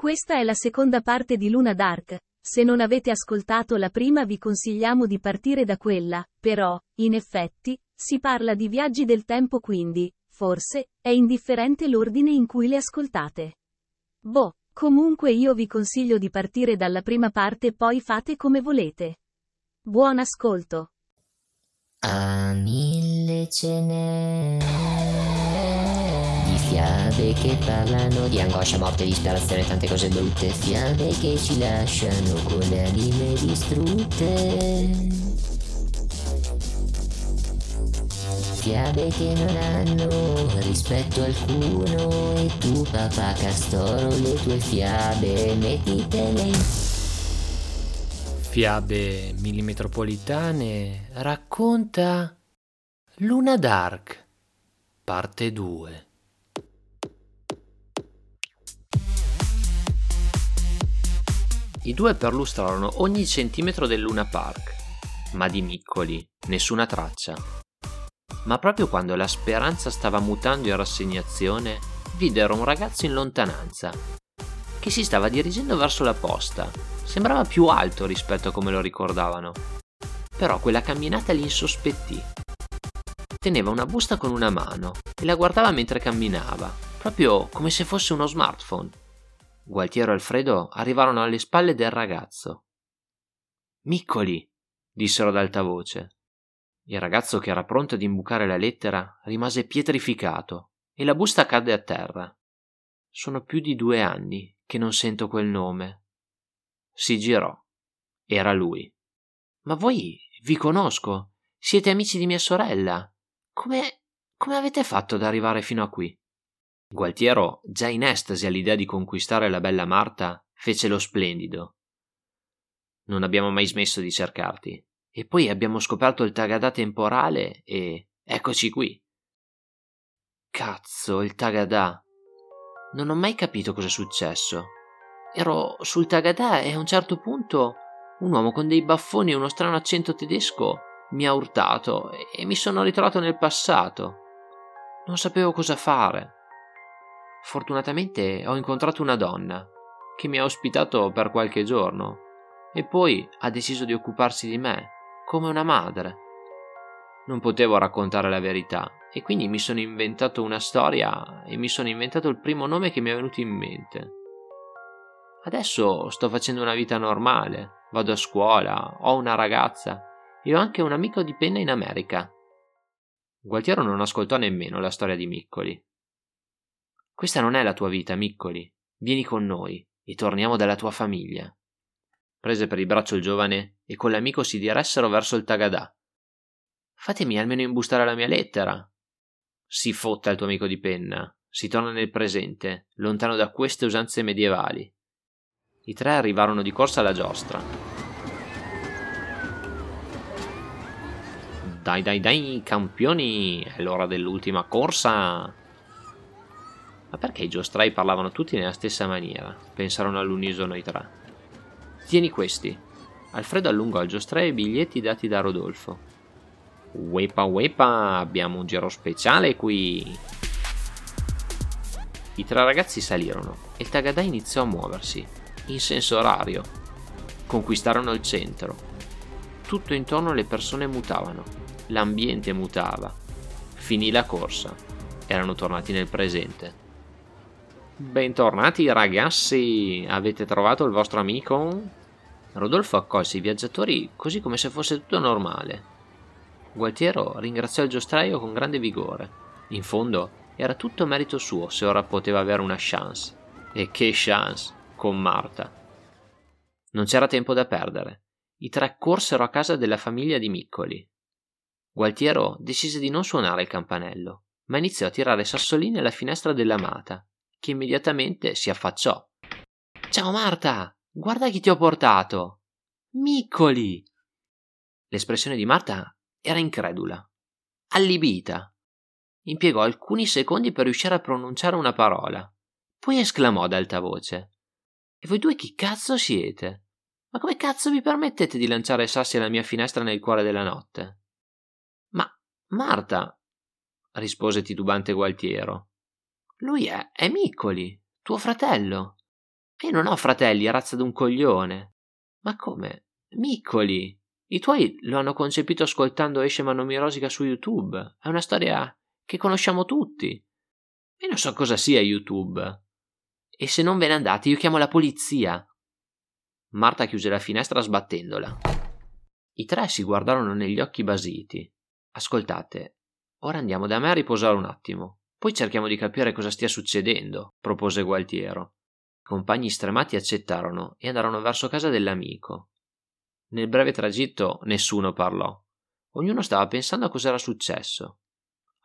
Questa è la seconda parte di Luna Dark. Se non avete ascoltato la prima vi consigliamo di partire da quella, però, in effetti, si parla di viaggi del tempo quindi, forse, è indifferente l'ordine in cui le ascoltate. Boh, comunque io vi consiglio di partire dalla prima parte poi fate come volete. Buon ascolto. A mille ce n'è fiabe che parlano di angoscia, morte, disperazione, tante cose brutte, fiabe che ci lasciano con le anime distrutte. Fiabe che non hanno rispetto alcuno e tu papà castoro le tue fiabe mettitele Fiabe millimetropolitane racconta Luna Dark, parte 2. I due perlustrarono ogni centimetro del Luna Park, ma di Miccoli nessuna traccia. Ma proprio quando la speranza stava mutando in rassegnazione, videro un ragazzo in lontananza, che si stava dirigendo verso la posta. Sembrava più alto rispetto a come lo ricordavano. Però quella camminata li insospettì. Teneva una busta con una mano e la guardava mentre camminava, proprio come se fosse uno smartphone. Gualtiero e Alfredo arrivarono alle spalle del ragazzo. Miccoli, dissero ad alta voce. Il ragazzo, che era pronto ad imbucare la lettera, rimase pietrificato e la busta cadde a terra. Sono più di due anni che non sento quel nome. Si girò. Era lui. Ma voi vi conosco. Siete amici di mia sorella. Come. come avete fatto ad arrivare fino a qui? Gualtiero, già in estasi all'idea di conquistare la bella Marta, fece lo splendido. Non abbiamo mai smesso di cercarti. E poi abbiamo scoperto il Tagadà temporale e eccoci qui. Cazzo, il Tagadà. Non ho mai capito cosa è successo. Ero sul Tagadà e a un certo punto un uomo con dei baffoni e uno strano accento tedesco mi ha urtato e mi sono ritrovato nel passato. Non sapevo cosa fare. Fortunatamente ho incontrato una donna che mi ha ospitato per qualche giorno e poi ha deciso di occuparsi di me come una madre. Non potevo raccontare la verità e quindi mi sono inventato una storia e mi sono inventato il primo nome che mi è venuto in mente. Adesso sto facendo una vita normale, vado a scuola, ho una ragazza e ho anche un amico di penna in America. Gualtiero non ascoltò nemmeno la storia di Miccoli. Questa non è la tua vita, Miccoli. Vieni con noi e torniamo dalla tua famiglia. Prese per il braccio il giovane e con l'amico si diressero verso il Tagadà. Fatemi almeno imbustare la mia lettera, si fotta il tuo amico di penna. Si torna nel presente, lontano da queste usanze medievali. I tre arrivarono di corsa alla giostra. Dai dai dai, campioni, è l'ora dell'ultima corsa. Ma perché i giostrai parlavano tutti nella stessa maniera? Pensarono all'unisono i tre. Tieni questi. Alfredo allungò al giostraio i biglietti dati da Rodolfo. Wepa wepa, abbiamo un giro speciale qui. I tre ragazzi salirono e il Tagadà iniziò a muoversi, in senso orario. Conquistarono il centro. Tutto intorno le persone mutavano, l'ambiente mutava. Finì la corsa. Erano tornati nel presente. Bentornati ragazzi, avete trovato il vostro amico? Rodolfo accolse i viaggiatori così come se fosse tutto normale Gualtiero ringraziò il giostraio con grande vigore. In fondo era tutto merito suo se ora poteva avere una chance. E che chance con Marta. Non c'era tempo da perdere. I tre corsero a casa della famiglia di Miccoli. Gualtiero decise di non suonare il campanello, ma iniziò a tirare sassolini alla finestra dell'amata, che immediatamente si affacciò. Ciao Marta, guarda chi ti ho portato. Miccoli. L'espressione di Marta era incredula, allibita. Impiegò alcuni secondi per riuscire a pronunciare una parola. Poi esclamò ad alta voce: E voi due chi cazzo siete? Ma come cazzo vi permettete di lanciare sassi alla mia finestra nel cuore della notte? Ma, Marta, rispose titubante Gualtiero. Lui è, è Miccoli, tuo fratello. Io non ho fratelli, razza d'un coglione. Ma come? Miccoli. I tuoi lo hanno concepito ascoltando Esce Manomi Rosica su YouTube. È una storia che conosciamo tutti. Io non so cosa sia YouTube. E se non ve ne andate, io chiamo la polizia. Marta chiuse la finestra sbattendola. I tre si guardarono negli occhi basiti. Ascoltate, ora andiamo da me a riposare un attimo. Poi cerchiamo di capire cosa stia succedendo, propose Gualtiero. I compagni stremati accettarono e andarono verso casa dell'amico. Nel breve tragitto nessuno parlò. Ognuno stava pensando a cosa era successo.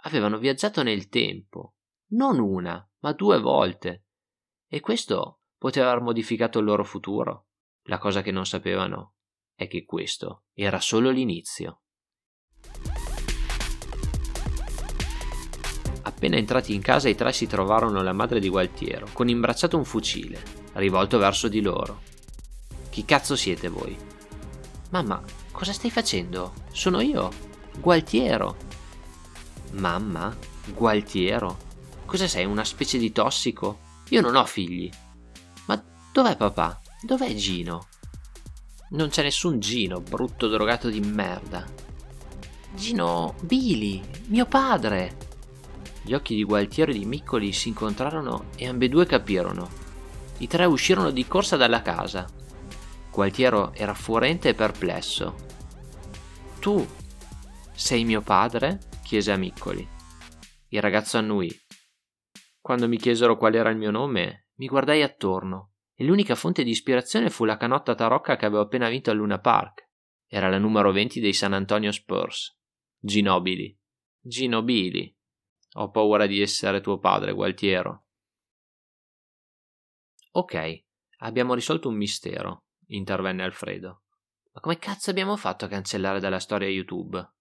Avevano viaggiato nel tempo, non una, ma due volte. E questo poteva aver modificato il loro futuro. La cosa che non sapevano è che questo era solo l'inizio. Appena entrati in casa i tre si trovarono la madre di Gualtiero, con imbracciato un fucile, rivolto verso di loro. Chi cazzo siete voi? Mamma, cosa stai facendo? Sono io, Gualtiero. Mamma? Gualtiero? Cosa sei, una specie di tossico? Io non ho figli. Ma dov'è papà? Dov'è Gino? Non c'è nessun Gino, brutto drogato di merda. Gino, Billy, mio padre. Gli occhi di Gualtiero e di Miccoli si incontrarono e ambedue capirono. I tre uscirono di corsa dalla casa Gualtiero era furente e perplesso. Tu sei mio padre? chiese a Miccoli. Il ragazzo annui. Quando mi chiesero qual era il mio nome, mi guardai attorno e l'unica fonte di ispirazione fu la canotta tarocca che avevo appena vinto al Luna Park. Era la numero 20 dei San Antonio Spurs. Ginobili. Ginobili. Ho paura di essere tuo padre, Gualtiero. Ok, abbiamo risolto un mistero intervenne Alfredo. Ma come cazzo abbiamo fatto a cancellare dalla storia YouTube?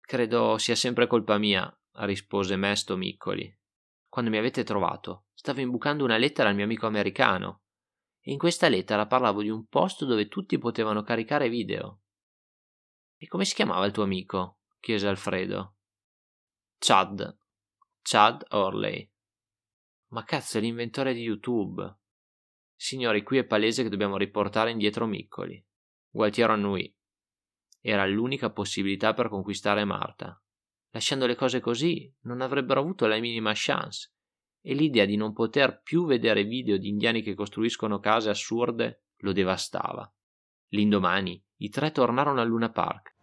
Credo sia sempre colpa mia, rispose Mesto Miccoli. Quando mi avete trovato, stavo imbucando una lettera al mio amico americano. E in questa lettera parlavo di un posto dove tutti potevano caricare video. E come si chiamava il tuo amico? chiese Alfredo. Chad. Chad Orley. Ma cazzo è l'inventore di YouTube. Signori, qui è palese che dobbiamo riportare indietro Miccoli. Gualtiero annui. Era l'unica possibilità per conquistare Marta. Lasciando le cose così, non avrebbero avuto la minima chance. E l'idea di non poter più vedere video di indiani che costruiscono case assurde lo devastava. L'indomani, i tre tornarono a Luna Park.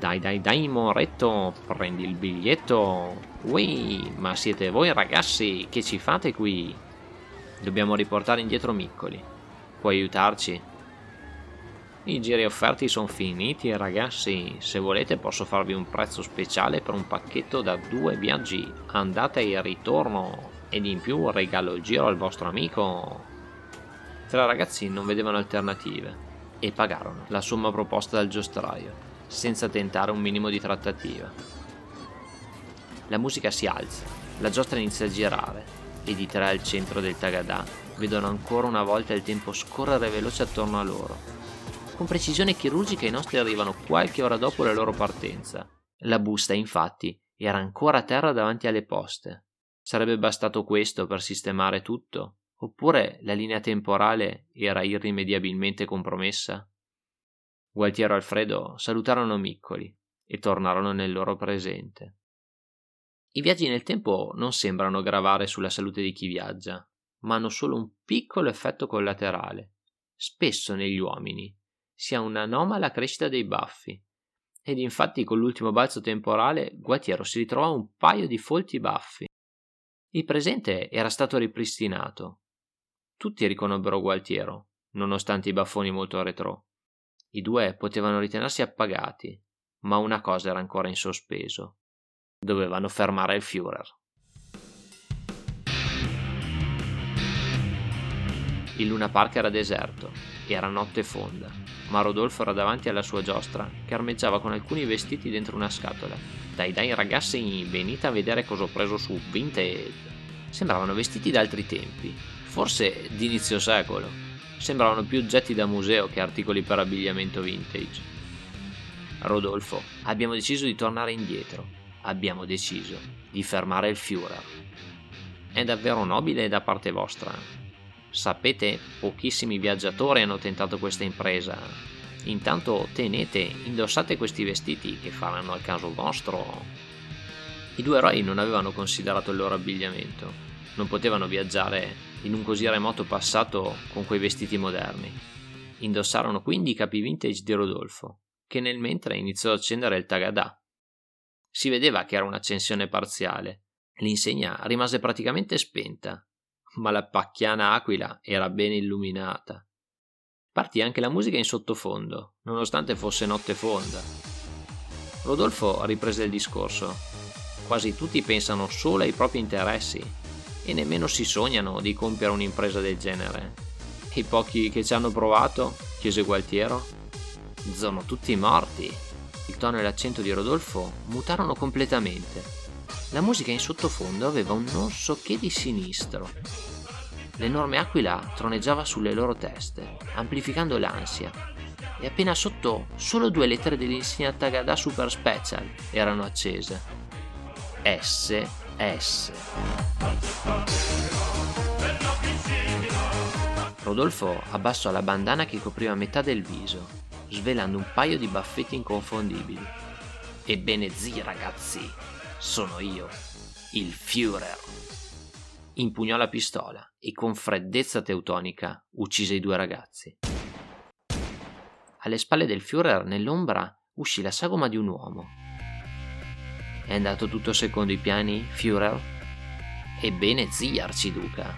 Dai, dai, dai, Moretto, prendi il biglietto. Ui, ma siete voi ragazzi, che ci fate qui? Dobbiamo riportare indietro Miccoli. Puoi aiutarci? I giri offerti sono finiti ragazzi, se volete posso farvi un prezzo speciale per un pacchetto da due viaggi, andata e ritorno, ed in più regalo il giro al vostro amico. Tre ragazzi non vedevano alternative e pagarono la somma proposta dal giostraio, senza tentare un minimo di trattativa. La musica si alza, la giostra inizia a girare ed i tre al centro del Tagadà vedono ancora una volta il tempo scorrere veloce attorno a loro. Con precisione chirurgica i nostri arrivano qualche ora dopo la loro partenza. La busta, infatti, era ancora a terra davanti alle poste. Sarebbe bastato questo per sistemare tutto? Oppure la linea temporale era irrimediabilmente compromessa? Gualtiero e Alfredo salutarono Miccoli e tornarono nel loro presente. I viaggi nel tempo non sembrano gravare sulla salute di chi viaggia, ma hanno solo un piccolo effetto collaterale. Spesso negli uomini si ha un'anomala crescita dei baffi, ed infatti con l'ultimo balzo temporale Guatiero si ritrovò un paio di folti baffi. Il presente era stato ripristinato. Tutti riconobbero Gualtiero, nonostante i baffoni molto retro. I due potevano ritenersi appagati, ma una cosa era ancora in sospeso. Dovevano fermare il Führer. Il Luna Park era deserto, era notte fonda, ma Rodolfo era davanti alla sua giostra che armeggiava con alcuni vestiti dentro una scatola. Dai dai ragazzi, venite a vedere cosa ho preso su Vinted. Sembravano vestiti d'altri tempi, forse d'inizio secolo. Sembravano più oggetti da museo che articoli per abbigliamento vintage. Rodolfo, abbiamo deciso di tornare indietro abbiamo deciso di fermare il Führer. È davvero nobile da parte vostra. Sapete, pochissimi viaggiatori hanno tentato questa impresa. Intanto tenete, indossate questi vestiti che faranno al caso vostro. I due eroi non avevano considerato il loro abbigliamento, non potevano viaggiare in un così remoto passato con quei vestiti moderni. Indossarono quindi i capi vintage di Rodolfo, che nel mentre iniziò ad accendere il Tagadà. Si vedeva che era un'accensione parziale. L'insegna rimase praticamente spenta, ma la pacchiana aquila era ben illuminata. Partì anche la musica in sottofondo, nonostante fosse notte fonda. Rodolfo riprese il discorso. Quasi tutti pensano solo ai propri interessi e nemmeno si sognano di compiere un'impresa del genere. I pochi che ci hanno provato? chiese Gualtiero. Sono tutti morti. Il tono e l'accento di Rodolfo mutarono completamente. La musica in sottofondo aveva un non so che di sinistro. L'enorme aquila troneggiava sulle loro teste, amplificando l'ansia. E appena sotto, solo due lettere dell'insegna Tagada Super Special erano accese. S. S. Rodolfo abbassò la bandana che copriva metà del viso, svelando un paio di baffetti inconfondibili. Ebbene zi, ragazzi, sono io, il Führer impugnò la pistola e con freddezza teutonica uccise i due ragazzi. Alle spalle del Führer, nell'ombra, uscì la sagoma di un uomo. È andato tutto secondo i piani, Führer? Ebbene zia, arciduca.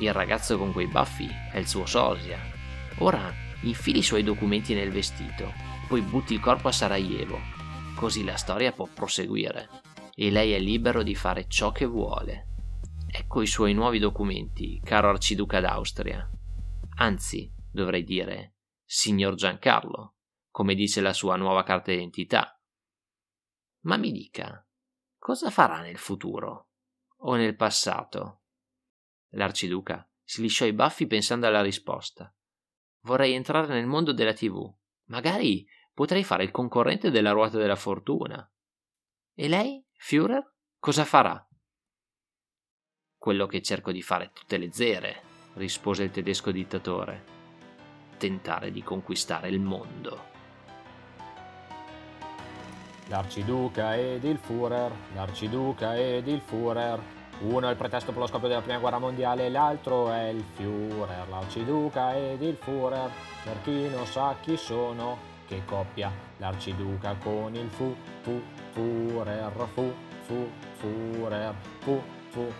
Il ragazzo con quei baffi è il suo sosia. Ora infili i suoi documenti nel vestito, poi butti il corpo a Sarajevo. Così la storia può proseguire. E lei è libero di fare ciò che vuole. Ecco i suoi nuovi documenti, caro arciduca d'Austria. Anzi, dovrei dire, signor Giancarlo, come dice la sua nuova carta d'identità. Ma mi dica, cosa farà nel futuro? O nel passato? L'arciduca si lisciò i baffi pensando alla risposta. Vorrei entrare nel mondo della TV. Magari potrei fare il concorrente della ruota della fortuna. E lei, Führer, cosa farà? Quello che cerco di fare tutte le zere, rispose il tedesco dittatore. Tentare di conquistare il mondo. L'arciduca ed il Führer, l'arciduca ed il Führer. Uno è il pretesto per lo scoppio della prima guerra mondiale, l'altro è il Führer. L'arciduca ed il Führer, per chi non sa chi sono, che coppia. L'arciduca con il Fu, Fu, Führer, Fu, Fu, Führer, Fu, Fu,